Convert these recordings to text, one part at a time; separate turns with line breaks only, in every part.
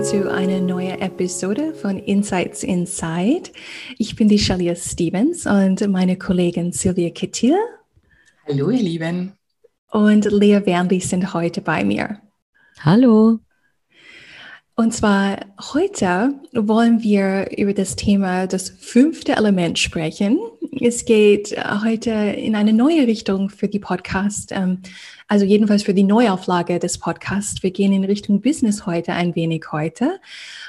willkommen zu einer neuen Episode von Insights Inside. Ich bin die Shalia Stevens und meine Kollegin Sylvia Kittil.
Hallo, ihr Lieben.
Und Lea Wernli sind heute bei mir.
Hallo.
Und zwar heute wollen wir über das Thema das fünfte Element sprechen. Es geht heute in eine neue Richtung für die Podcast. Also jedenfalls für die Neuauflage des Podcasts. Wir gehen in Richtung Business heute ein wenig heute.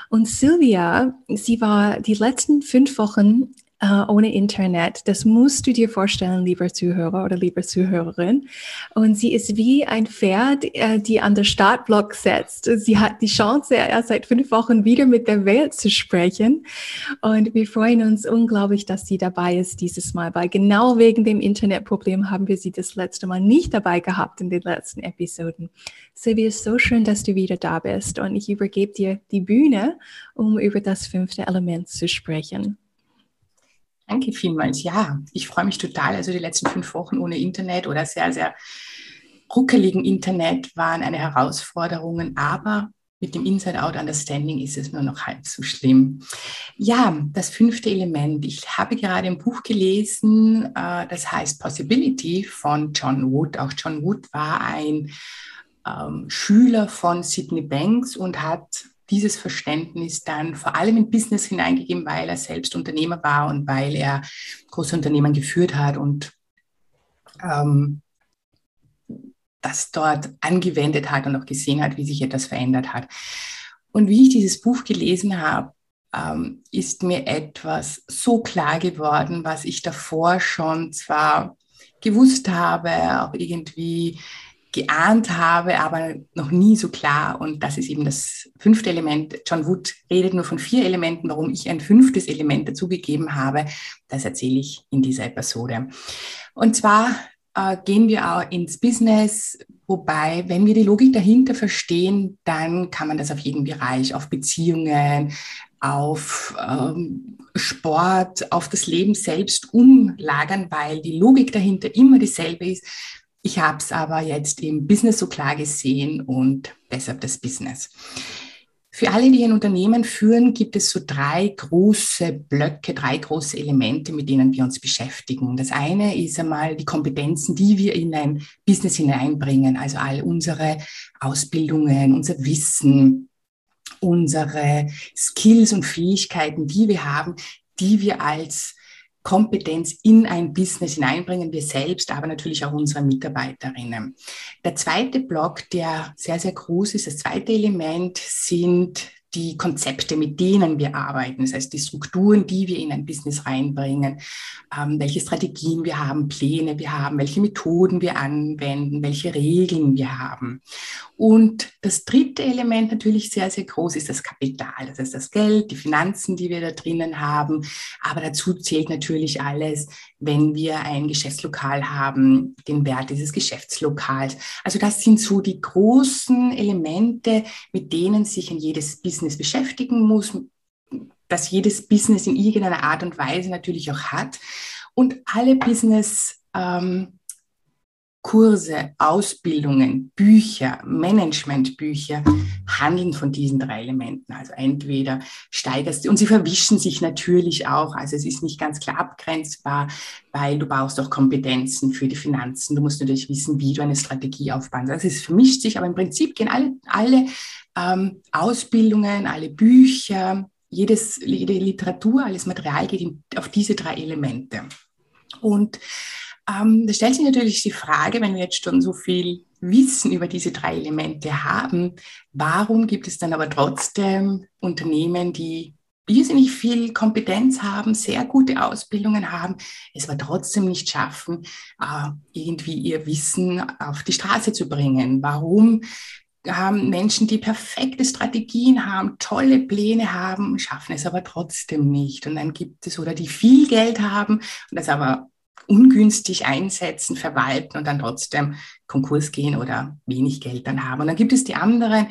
Und Sylvia, sie war die letzten fünf Wochen äh, ohne Internet. Das musst du dir vorstellen, lieber Zuhörer oder liebe Zuhörerin. Und sie ist wie ein Pferd, äh, die an der Startblock setzt. Sie hat die Chance, erst seit fünf Wochen wieder mit der Welt zu sprechen. Und wir freuen uns unglaublich, dass sie dabei ist dieses Mal, weil genau wegen dem Internetproblem haben wir sie das letzte Mal nicht dabei gehabt in den letzten Episoden. Sylvia, es ist so schön, dass du wieder da bist und ich übergebe dir die Bühne, um über das fünfte Element zu sprechen.
Danke vielmals. Ja, ich freue mich total. Also die letzten fünf Wochen ohne Internet oder sehr, sehr ruckeligen Internet waren eine Herausforderung, aber mit dem Inside-Out-Understanding ist es nur noch halb so schlimm. Ja, das fünfte Element. Ich habe gerade ein Buch gelesen, äh, das heißt Possibility von John Wood. Auch John Wood war ein ähm, Schüler von Sidney Banks und hat dieses Verständnis dann vor allem in Business hineingegeben, weil er selbst Unternehmer war und weil er große Unternehmen geführt hat und ähm, das dort angewendet hat und auch gesehen hat, wie sich etwas verändert hat. Und wie ich dieses Buch gelesen habe, ähm, ist mir etwas so klar geworden, was ich davor schon zwar gewusst habe, auch irgendwie geahnt habe, aber noch nie so klar. Und das ist eben das fünfte Element. John Wood redet nur von vier Elementen, warum ich ein fünftes Element dazugegeben habe. Das erzähle ich in dieser Episode. Und zwar äh, gehen wir auch ins Business, wobei, wenn wir die Logik dahinter verstehen, dann kann man das auf jeden Bereich, auf Beziehungen, auf ähm, Sport, auf das Leben selbst umlagern, weil die Logik dahinter immer dieselbe ist. Ich habe es aber jetzt im Business so klar gesehen und deshalb das Business. Für alle, die ein Unternehmen führen, gibt es so drei große Blöcke, drei große Elemente, mit denen wir uns beschäftigen. Das eine ist einmal die Kompetenzen, die wir in ein Business hineinbringen, also all unsere Ausbildungen, unser Wissen, unsere Skills und Fähigkeiten, die wir haben, die wir als Kompetenz in ein Business hineinbringen, wir selbst, aber natürlich auch unsere Mitarbeiterinnen. Der zweite Block, der sehr, sehr groß ist, das zweite Element sind die Konzepte, mit denen wir arbeiten, das heißt die Strukturen, die wir in ein Business reinbringen, ähm, welche Strategien wir haben, Pläne wir haben, welche Methoden wir anwenden, welche Regeln wir haben. Und das dritte Element natürlich sehr, sehr groß ist das Kapital, das heißt das Geld, die Finanzen, die wir da drinnen haben. Aber dazu zählt natürlich alles, wenn wir ein Geschäftslokal haben, den Wert dieses Geschäftslokals. Also das sind so die großen Elemente, mit denen sich ein jedes Business beschäftigen muss, dass jedes Business in irgendeiner Art und Weise natürlich auch hat. Und alle Business ähm, Kurse, Ausbildungen, Bücher, Managementbücher handeln von diesen drei Elementen. Also entweder steigerst du, und sie verwischen sich natürlich auch. Also es ist nicht ganz klar abgrenzbar, weil du brauchst auch Kompetenzen für die Finanzen. Du musst natürlich wissen, wie du eine Strategie aufbaust. Also es vermischt sich, aber im Prinzip gehen alle, alle ähm, Ausbildungen, alle Bücher, jedes, jede Literatur, alles Material geht in, auf diese drei Elemente. Und ähm, da stellt sich natürlich die Frage, wenn wir jetzt schon so viel Wissen über diese drei Elemente haben, warum gibt es dann aber trotzdem Unternehmen, die irrsinnig viel Kompetenz haben, sehr gute Ausbildungen haben, es aber trotzdem nicht schaffen, äh, irgendwie ihr Wissen auf die Straße zu bringen? Warum haben Menschen, die perfekte Strategien haben, tolle Pläne haben, schaffen es aber trotzdem nicht. Und dann gibt es oder die viel Geld haben und das aber ungünstig einsetzen, verwalten und dann trotzdem Konkurs gehen oder wenig Geld dann haben. Und dann gibt es die anderen,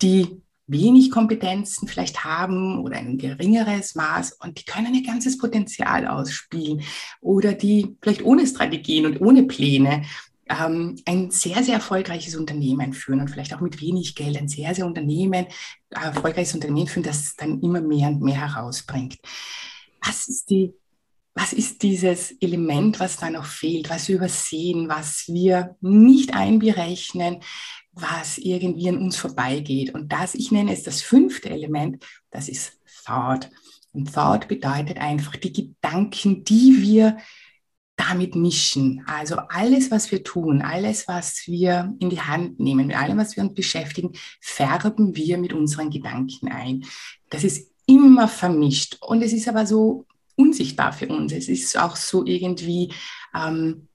die wenig Kompetenzen vielleicht haben oder ein geringeres Maß und die können ihr ganzes Potenzial ausspielen oder die vielleicht ohne Strategien und ohne Pläne ähm, ein sehr, sehr erfolgreiches Unternehmen führen und vielleicht auch mit wenig Geld ein sehr, sehr Unternehmen, äh, erfolgreiches Unternehmen führen, das dann immer mehr und mehr herausbringt. Was ist die was ist dieses Element, was da noch fehlt, was wir übersehen, was wir nicht einberechnen, was irgendwie an uns vorbeigeht. Und das, ich nenne es das fünfte Element, das ist Thought. Und Thought bedeutet einfach die Gedanken, die wir damit mischen. Also alles, was wir tun, alles, was wir in die Hand nehmen, mit allem, was wir uns beschäftigen, färben wir mit unseren Gedanken ein. Das ist immer vermischt. Und es ist aber so unsichtbar für uns. Es ist auch so irgendwie ähm,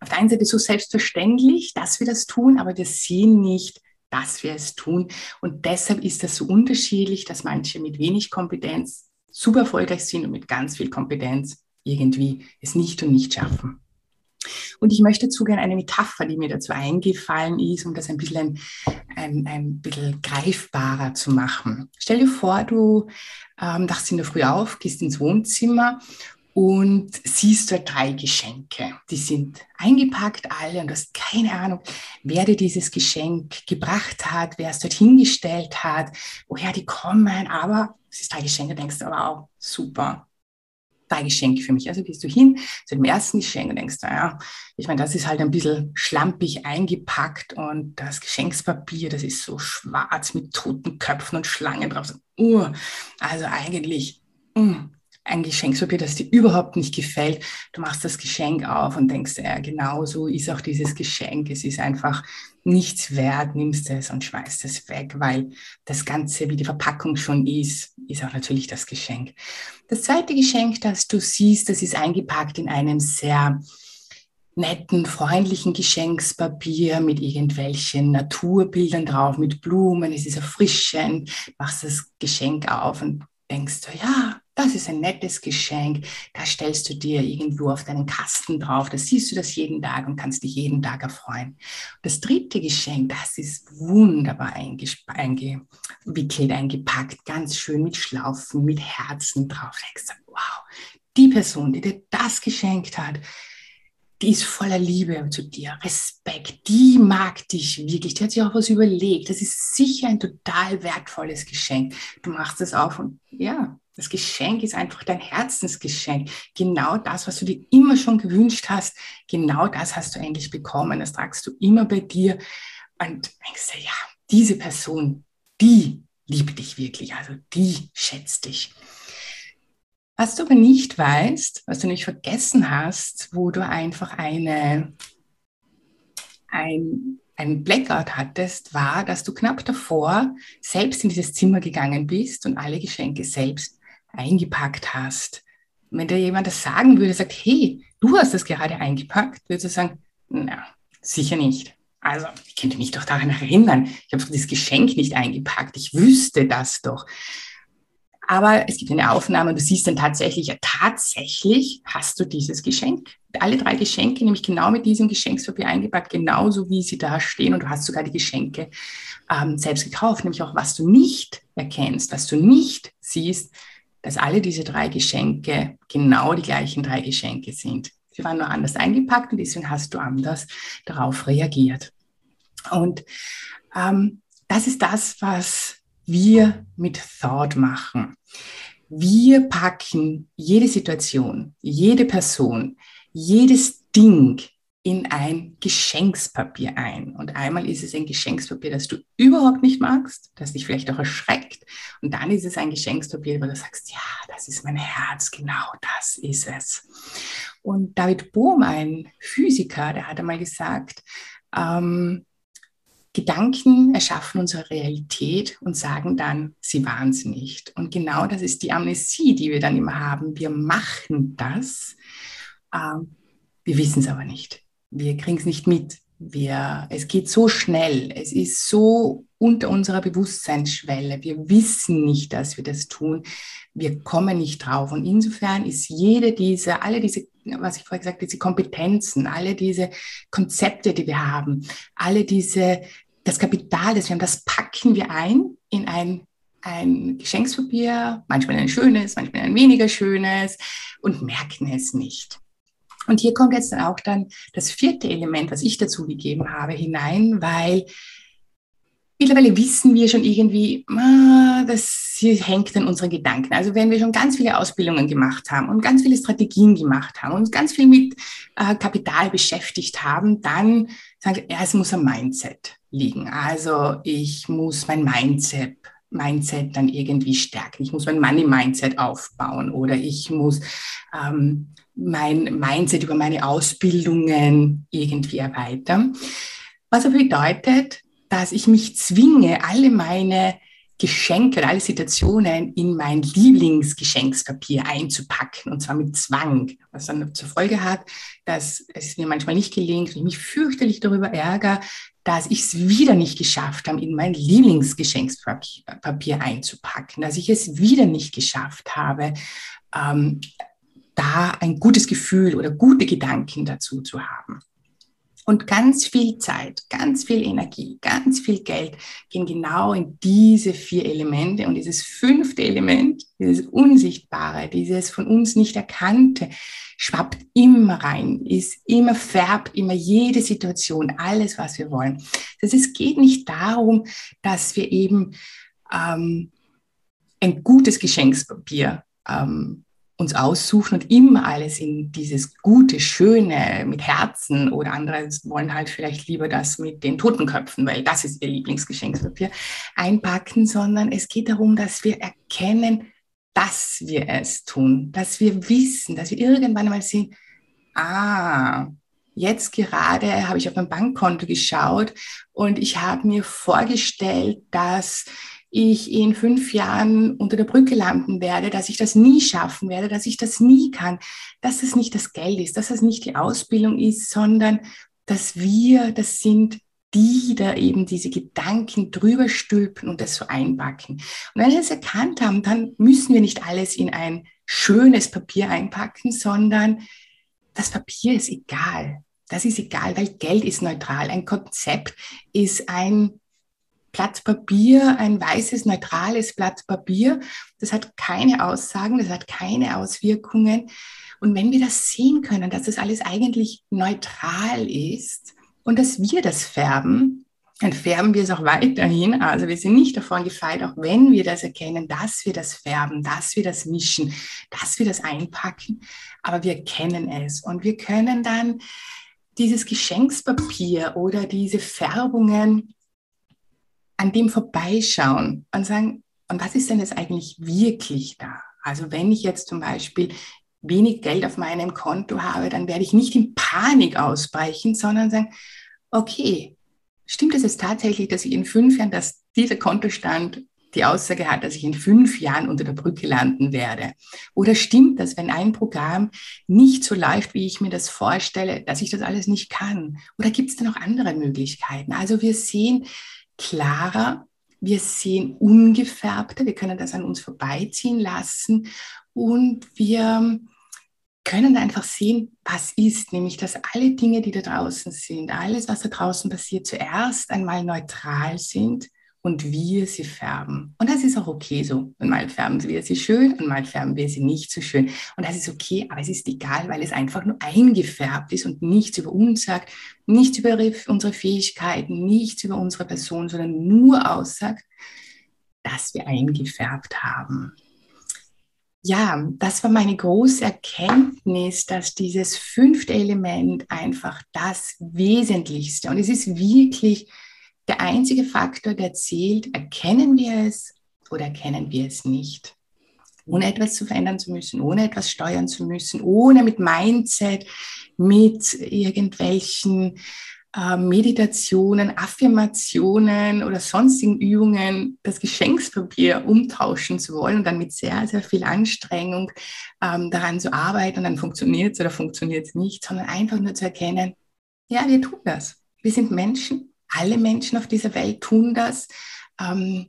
auf der einen Seite so selbstverständlich, dass wir das tun, aber wir sehen nicht, dass wir es tun. Und deshalb ist das so unterschiedlich, dass manche mit wenig Kompetenz super erfolgreich sind und mit ganz viel Kompetenz irgendwie es nicht und nicht schaffen. Und ich möchte dazu gerne eine Metapher, die mir dazu eingefallen ist, um das ein bisschen, ein, ein bisschen greifbarer zu machen. Stell dir vor, du ähm, wachst in der Früh auf, gehst ins Wohnzimmer und siehst dort drei Geschenke. Die sind eingepackt alle und du hast keine Ahnung, wer dir dieses Geschenk gebracht hat, wer es dort hingestellt hat, woher die kommen. Aber es ist drei Geschenke, denkst du, auch super drei Geschenke für mich. Also gehst du hin zu dem ersten Geschenk und denkst, naja, ich meine, das ist halt ein bisschen schlampig eingepackt und das Geschenkspapier, das ist so schwarz mit toten Köpfen und Schlangen drauf. Uh, also eigentlich uh, ein Geschenkspapier, das dir überhaupt nicht gefällt. Du machst das Geschenk auf und denkst, ja, genau so ist auch dieses Geschenk. Es ist einfach nichts wert, nimmst es und schmeißt es weg, weil das Ganze, wie die Verpackung schon ist, ist auch natürlich das Geschenk. Das zweite Geschenk, das du siehst, das ist eingepackt in einem sehr netten, freundlichen Geschenkspapier mit irgendwelchen Naturbildern drauf, mit Blumen. Es ist erfrischend, machst das Geschenk auf und denkst du, ja, das ist ein nettes Geschenk, das stellst du dir irgendwo auf deinen Kasten drauf, da siehst du das jeden Tag und kannst dich jeden Tag erfreuen. Das dritte Geschenk, das ist wunderbar eingewickelt, eingepackt, ganz schön mit Schlaufen, mit Herzen drauf. Da wow, die Person, die dir das geschenkt hat, die ist voller Liebe zu dir, Respekt, die mag dich wirklich, die hat sich auch was überlegt. Das ist sicher ein total wertvolles Geschenk. Du machst es auf und ja, das Geschenk ist einfach dein Herzensgeschenk. Genau das, was du dir immer schon gewünscht hast, genau das hast du endlich bekommen. Das tragst du immer bei dir und denkst dir, ja, diese Person, die liebt dich wirklich, also die schätzt dich. Was du aber nicht weißt, was du nicht vergessen hast, wo du einfach eine, ein, ein Blackout hattest, war, dass du knapp davor selbst in dieses Zimmer gegangen bist und alle Geschenke selbst eingepackt hast. wenn dir jemand das sagen würde, sagt, hey, du hast das gerade eingepackt, würdest du sagen, na, sicher nicht. Also, ich könnte mich doch daran erinnern, ich habe dieses Geschenk nicht eingepackt, ich wüsste das doch. Aber es gibt eine Aufnahme und du siehst dann tatsächlich, ja, tatsächlich hast du dieses Geschenk. Alle drei Geschenke, nämlich genau mit diesem Geschenkspapier eingepackt, genauso wie sie da stehen. Und du hast sogar die Geschenke ähm, selbst gekauft, nämlich auch was du nicht erkennst, was du nicht siehst, dass alle diese drei Geschenke genau die gleichen drei Geschenke sind. Sie waren nur anders eingepackt und deswegen hast du anders darauf reagiert. Und ähm, das ist das, was wir mit Thought machen. Wir packen jede Situation, jede Person, jedes Ding in ein Geschenkspapier ein. Und einmal ist es ein Geschenkspapier, das du überhaupt nicht magst, das dich vielleicht auch erschreckt. Und dann ist es ein Geschenkspapier, wo du sagst, ja, das ist mein Herz, genau das ist es. Und David Bohm, ein Physiker, der hat einmal gesagt, ähm, Gedanken erschaffen unsere Realität und sagen dann, sie waren es nicht. Und genau das ist die Amnesie, die wir dann immer haben. Wir machen das, äh, wir wissen es aber nicht. Wir kriegen es nicht mit. Wir, es geht so schnell, es ist so unter unserer Bewusstseinsschwelle. Wir wissen nicht, dass wir das tun. Wir kommen nicht drauf. Und insofern ist jede diese, alle diese, was ich vorher gesagt habe, diese Kompetenzen, alle diese Konzepte, die wir haben, alle diese, das Kapital, das wir haben, das packen wir ein in ein ein Geschenkspapier, manchmal ein schönes, manchmal ein weniger schönes und merken es nicht. Und hier kommt jetzt auch dann das vierte Element, was ich dazu gegeben habe, hinein, weil mittlerweile wissen wir schon irgendwie, ah, das hängt an unseren Gedanken. Also wenn wir schon ganz viele Ausbildungen gemacht haben und ganz viele Strategien gemacht haben und ganz viel mit äh, Kapital beschäftigt haben, dann sagen wir, ja, es muss am Mindset liegen. Also ich muss mein Mindset Mindset dann irgendwie stärken. Ich muss mein Money-Mindset aufbauen oder ich muss ähm, mein Mindset über meine Ausbildungen irgendwie erweitern. Was aber bedeutet, dass ich mich zwinge, alle meine Geschenke oder alle Situationen in mein Lieblingsgeschenkspapier einzupacken und zwar mit Zwang, was dann zur Folge hat, dass es mir manchmal nicht gelingt und ich mich fürchterlich darüber ärgere, dass ich es wieder nicht geschafft habe, in mein Lieblingsgeschenkspapier einzupacken, dass ich es wieder nicht geschafft habe, ähm, da ein gutes Gefühl oder gute Gedanken dazu zu haben. Und ganz viel Zeit, ganz viel Energie, ganz viel Geld gehen genau in diese vier Elemente. Und dieses fünfte Element, dieses Unsichtbare, dieses von uns nicht erkannte, schwappt immer rein, ist immer färbt, immer jede Situation, alles, was wir wollen. Das es geht nicht darum, dass wir eben ähm, ein gutes Geschenkspapier ähm, uns aussuchen und immer alles in dieses gute, schöne mit Herzen oder andere wollen halt vielleicht lieber das mit den Totenköpfen, weil das ist ihr Lieblingsgeschenkspapier, einpacken, sondern es geht darum, dass wir erkennen, dass wir es tun, dass wir wissen, dass wir irgendwann einmal sehen, ah, jetzt gerade habe ich auf mein Bankkonto geschaut und ich habe mir vorgestellt, dass ich in fünf Jahren unter der Brücke landen werde, dass ich das nie schaffen werde, dass ich das nie kann, dass es nicht das Geld ist, dass es nicht die Ausbildung ist, sondern dass wir das sind, die da eben diese Gedanken drüber stülpen und das so einpacken. Und wenn wir es erkannt haben, dann müssen wir nicht alles in ein schönes Papier einpacken, sondern das Papier ist egal. Das ist egal, weil Geld ist neutral. Ein Konzept ist ein Blatt Papier, ein weißes, neutrales Blatt Papier. Das hat keine Aussagen, das hat keine Auswirkungen. Und wenn wir das sehen können, dass das alles eigentlich neutral ist und dass wir das färben, dann färben wir es auch weiterhin. Also wir sind nicht davon gefeit, auch wenn wir das erkennen, dass wir das färben, dass wir das mischen, dass wir das einpacken. Aber wir kennen es und wir können dann dieses Geschenkspapier oder diese Färbungen an dem vorbeischauen und sagen, und was ist denn jetzt eigentlich wirklich da? Also wenn ich jetzt zum Beispiel wenig Geld auf meinem Konto habe, dann werde ich nicht in Panik ausbrechen, sondern sagen, okay, stimmt es jetzt tatsächlich, dass ich in fünf Jahren, dass dieser Kontostand die Aussage hat, dass ich in fünf Jahren unter der Brücke landen werde? Oder stimmt das, wenn ein Programm nicht so läuft, wie ich mir das vorstelle, dass ich das alles nicht kann? Oder gibt es da noch andere Möglichkeiten? Also wir sehen, klarer, wir sehen ungefärbter, wir können das an uns vorbeiziehen lassen. Und wir können einfach sehen, was ist, nämlich dass alle Dinge, die da draußen sind, alles, was da draußen passiert, zuerst einmal neutral sind und wir sie färben. Und das ist auch okay so. Und mal färben wir sie schön und mal färben wir sie nicht so schön. Und das ist okay, aber es ist egal, weil es einfach nur eingefärbt ist und nichts über uns sagt, nichts über unsere Fähigkeiten, nichts über unsere Person, sondern nur aussagt, dass wir eingefärbt haben. Ja, das war meine große Erkenntnis, dass dieses fünfte Element einfach das Wesentlichste und es ist wirklich der einzige Faktor, der zählt, erkennen wir es oder erkennen wir es nicht. Ohne etwas zu verändern zu müssen, ohne etwas steuern zu müssen, ohne mit Mindset, mit irgendwelchen äh, Meditationen, Affirmationen oder sonstigen Übungen das Geschenkspapier umtauschen zu wollen und dann mit sehr, sehr viel Anstrengung ähm, daran zu arbeiten und dann funktioniert es oder funktioniert es nicht, sondern einfach nur zu erkennen, ja, wir tun das. wir sind Menschen, alle Menschen auf dieser Welt tun das. Ähm,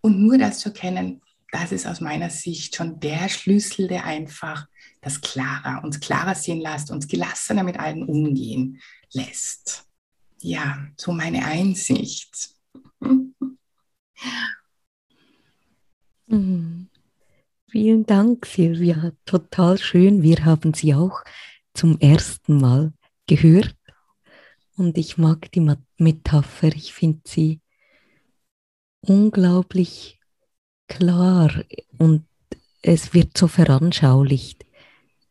und nur das zu erkennen, das ist aus meiner Sicht schon der Schlüssel, der einfach das klarer, uns klarer sehen lässt, uns gelassener mit allen umgehen lässt. Ja, so meine Einsicht.
Mhm. Vielen Dank, Silvia. Total schön. Wir haben sie auch zum ersten Mal gehört. Und ich mag die Metapher. Ich finde sie unglaublich klar und es wird so veranschaulicht,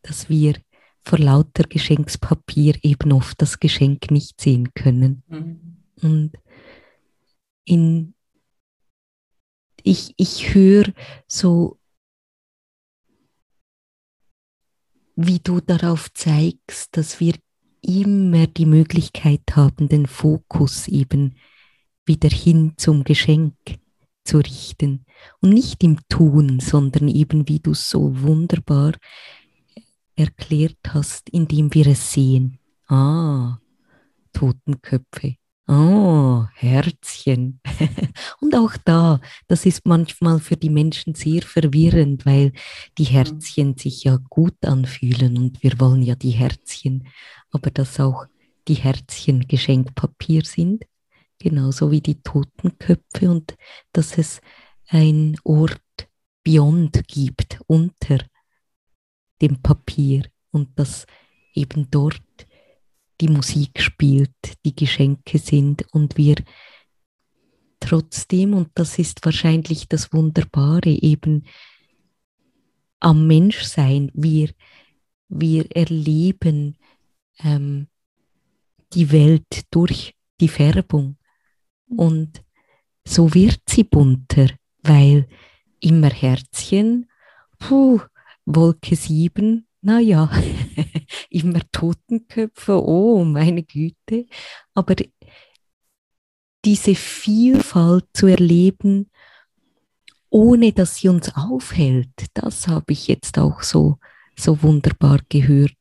dass wir vor lauter Geschenkspapier eben oft das Geschenk nicht sehen können. Mhm. Und in, ich, ich höre so, wie du darauf zeigst, dass wir immer die Möglichkeit haben, den Fokus eben wieder hin zum Geschenk zu richten. Und nicht im Tun, sondern eben wie du so wunderbar erklärt hast, indem wir es sehen. Ah, Totenköpfe. Oh, Herzchen. und auch da, das ist manchmal für die Menschen sehr verwirrend, weil die Herzchen sich ja gut anfühlen und wir wollen ja die Herzchen, aber dass auch die Herzchen Geschenkpapier sind, genauso wie die Totenköpfe und dass es ein Ort Beyond gibt unter dem Papier und dass eben dort die Musik spielt, die Geschenke sind und wir trotzdem, und das ist wahrscheinlich das Wunderbare, eben am Menschsein, wir, wir erleben ähm, die Welt durch die Färbung. Und so wird sie bunter, weil immer Herzchen, puh, Wolke 7, naja, immer Totenköpfe, oh meine Güte. Aber diese Vielfalt zu erleben, ohne dass sie uns aufhält, das habe ich jetzt auch so, so wunderbar gehört,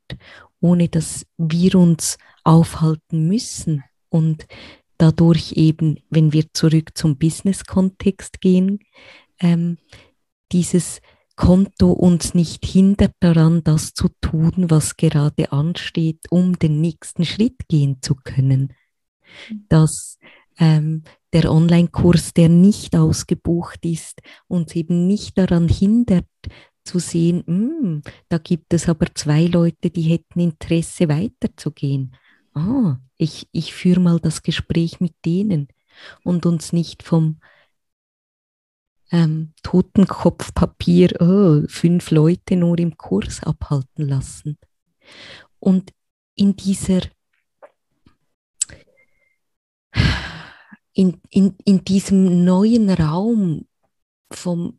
ohne dass wir uns aufhalten müssen und dadurch eben, wenn wir zurück zum Business-Kontext gehen, ähm, dieses Konto uns nicht hindert daran, das zu tun, was gerade ansteht, um den nächsten Schritt gehen zu können. Dass ähm, der Online-Kurs, der nicht ausgebucht ist, uns eben nicht daran hindert, zu sehen, hm, da gibt es aber zwei Leute, die hätten Interesse weiterzugehen. Ah, ich, ich führe mal das Gespräch mit denen und uns nicht vom ähm, Totenkopfpapier, oh, fünf Leute nur im Kurs abhalten lassen. Und in dieser, in, in, in diesem neuen Raum vom,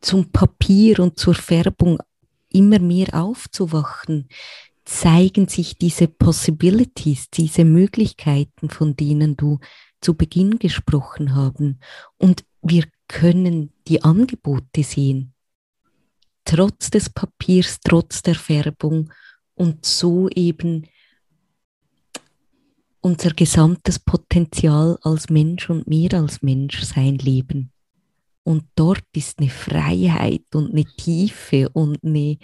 zum Papier und zur Färbung immer mehr aufzuwachen, zeigen sich diese Possibilities, diese Möglichkeiten, von denen du zu Beginn gesprochen haben. Und wir können die Angebote sehen, trotz des Papiers, trotz der Färbung und so eben unser gesamtes Potenzial als Mensch und mir als Mensch sein Leben. Und dort ist eine Freiheit und eine Tiefe und eine,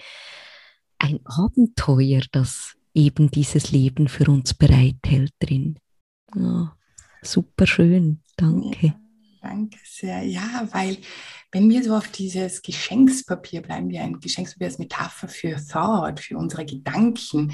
ein Abenteuer, das eben dieses Leben für uns bereithält drin. Ja, super schön, danke.
Ja, danke sehr. Ja, weil wenn wir so auf dieses Geschenkspapier bleiben, wir ein Geschenkspapier als Metapher für Thought, für unsere Gedanken,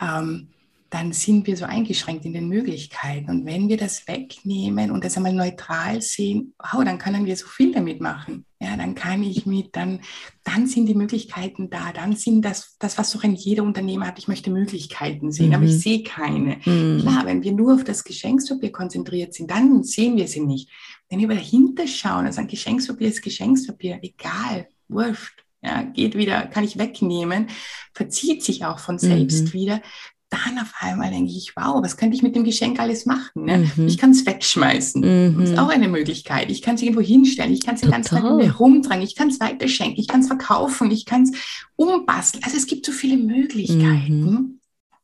ähm, dann sind wir so eingeschränkt in den Möglichkeiten. Und wenn wir das wegnehmen und das einmal neutral sehen, wow, dann können wir so viel damit machen. Ja, dann kann ich mit, dann, dann sind die Möglichkeiten da. Dann sind das, das, was doch ein jeder Unternehmer hat. Ich möchte Möglichkeiten sehen, mhm. aber ich mhm. sehe keine. Mhm. Klar, wenn wir nur auf das Geschenkspapier konzentriert sind, dann sehen wir sie nicht. Wenn wir dahinter schauen, also ein Geschenkspapier ist Geschenkspapier, egal, wurscht. Ja, geht wieder, kann ich wegnehmen, verzieht sich auch von selbst mhm. wieder, dann auf einmal denke ich, wow, was könnte ich mit dem Geschenk alles machen? Ne? Mhm. Ich kann es wegschmeißen. Mhm. Das ist auch eine Möglichkeit. Ich kann es irgendwo hinstellen. Ich kann es den ganzen Tag rumtragen. Ich kann es weiterschenken. Ich kann es verkaufen. Ich kann es umbasteln. Also es gibt so viele Möglichkeiten. Mhm.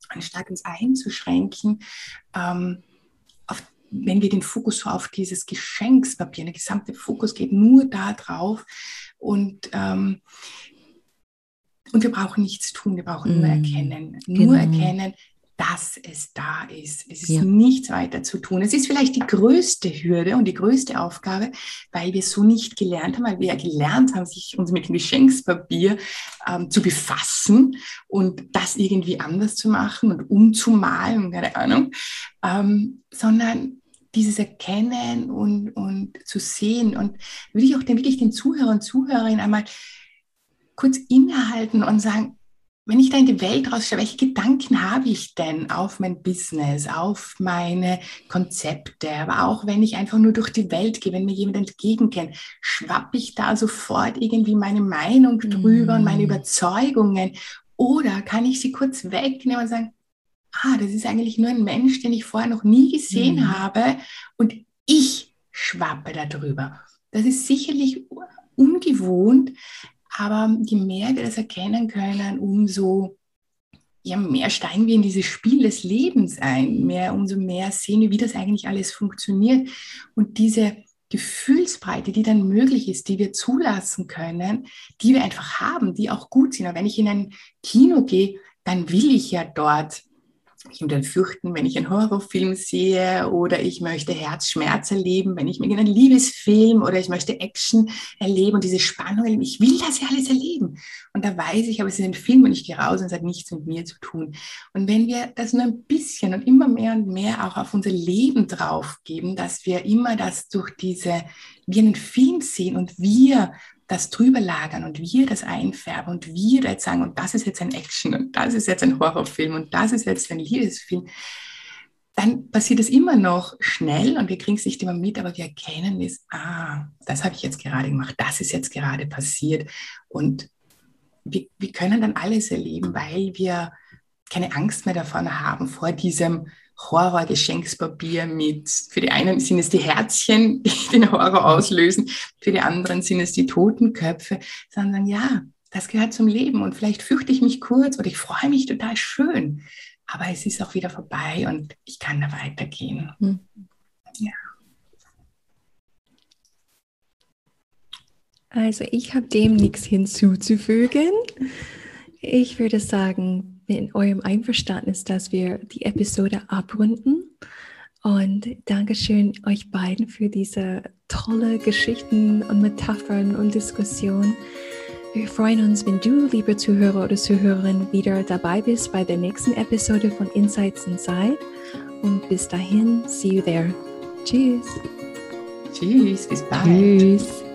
anstatt uns einzuschränken, ähm, auf, wenn wir den Fokus so auf dieses Geschenkspapier, der gesamte Fokus geht nur da drauf und ähm, und wir brauchen nichts tun, wir brauchen nur mm, erkennen. Nur genau. erkennen, dass es da ist. Es ist ja. nichts weiter zu tun. Es ist vielleicht die größte Hürde und die größte Aufgabe, weil wir so nicht gelernt haben, weil wir ja gelernt haben, sich uns mit dem Geschenkspapier ähm, zu befassen und das irgendwie anders zu machen und umzumalen, keine Ahnung, ähm, sondern dieses Erkennen und, und zu sehen. Und würde ich auch den, wirklich den Zuhörern und Zuhörerinnen einmal kurz innehalten und sagen, wenn ich da in die Welt rausschaue, welche Gedanken habe ich denn auf mein Business, auf meine Konzepte, aber auch wenn ich einfach nur durch die Welt gehe, wenn mir jemand entgegenkennt, schwappe ich da sofort irgendwie meine Meinung drüber mm. und meine mm. Überzeugungen oder kann ich sie kurz wegnehmen und sagen, ah, das ist eigentlich nur ein Mensch, den ich vorher noch nie gesehen mm. habe und ich schwappe darüber. Das ist sicherlich ungewohnt, aber je mehr wir das erkennen können, umso ja, mehr steigen wir in dieses Spiel des Lebens ein, mehr, umso mehr sehen wir, wie das eigentlich alles funktioniert. Und diese Gefühlsbreite, die dann möglich ist, die wir zulassen können, die wir einfach haben, die auch gut sind. Aber wenn ich in ein Kino gehe, dann will ich ja dort ich würde fürchten, wenn ich einen Horrorfilm sehe oder ich möchte Herzschmerz erleben, wenn ich mir einen Liebesfilm oder ich möchte Action erleben und diese Spannung erleben. Ich will das ja alles erleben. Und da weiß ich, aber es ist ein Film und ich gehe raus und es hat nichts mit mir zu tun. Und wenn wir das nur ein bisschen und immer mehr und mehr auch auf unser Leben draufgeben, dass wir immer das durch diese, wie einen Film sehen und wir das drüber lagern und wir das einfärben und wir jetzt sagen, und das ist jetzt ein Action und das ist jetzt ein Horrorfilm und das ist jetzt ein Liebesfilm, dann passiert es immer noch schnell und wir kriegen es nicht immer mit, aber wir erkennen es, ah, das habe ich jetzt gerade gemacht, das ist jetzt gerade passiert. Und wir, wir können dann alles erleben, weil wir keine Angst mehr davon haben, vor diesem Horror-Geschenkspapier mit, für die einen sind es die Herzchen, die den Horror auslösen, für die anderen sind es die Totenköpfe, sondern ja, das gehört zum Leben und vielleicht fürchte ich mich kurz oder ich freue mich total schön, aber es ist auch wieder vorbei und ich kann da weitergehen. Mhm. Ja.
Also ich habe dem nichts hinzuzufügen. Ich würde sagen, in eurem Einverständnis, dass wir die Episode abrunden. Und Dankeschön euch beiden für diese tolle Geschichten und Metaphern und Diskussionen. Wir freuen uns, wenn du, liebe Zuhörer oder Zuhörerin, wieder dabei bist bei der nächsten Episode von Insights Inside. Und bis dahin, see you there. Tschüss.
Tschüss, bis bald. Tschüss.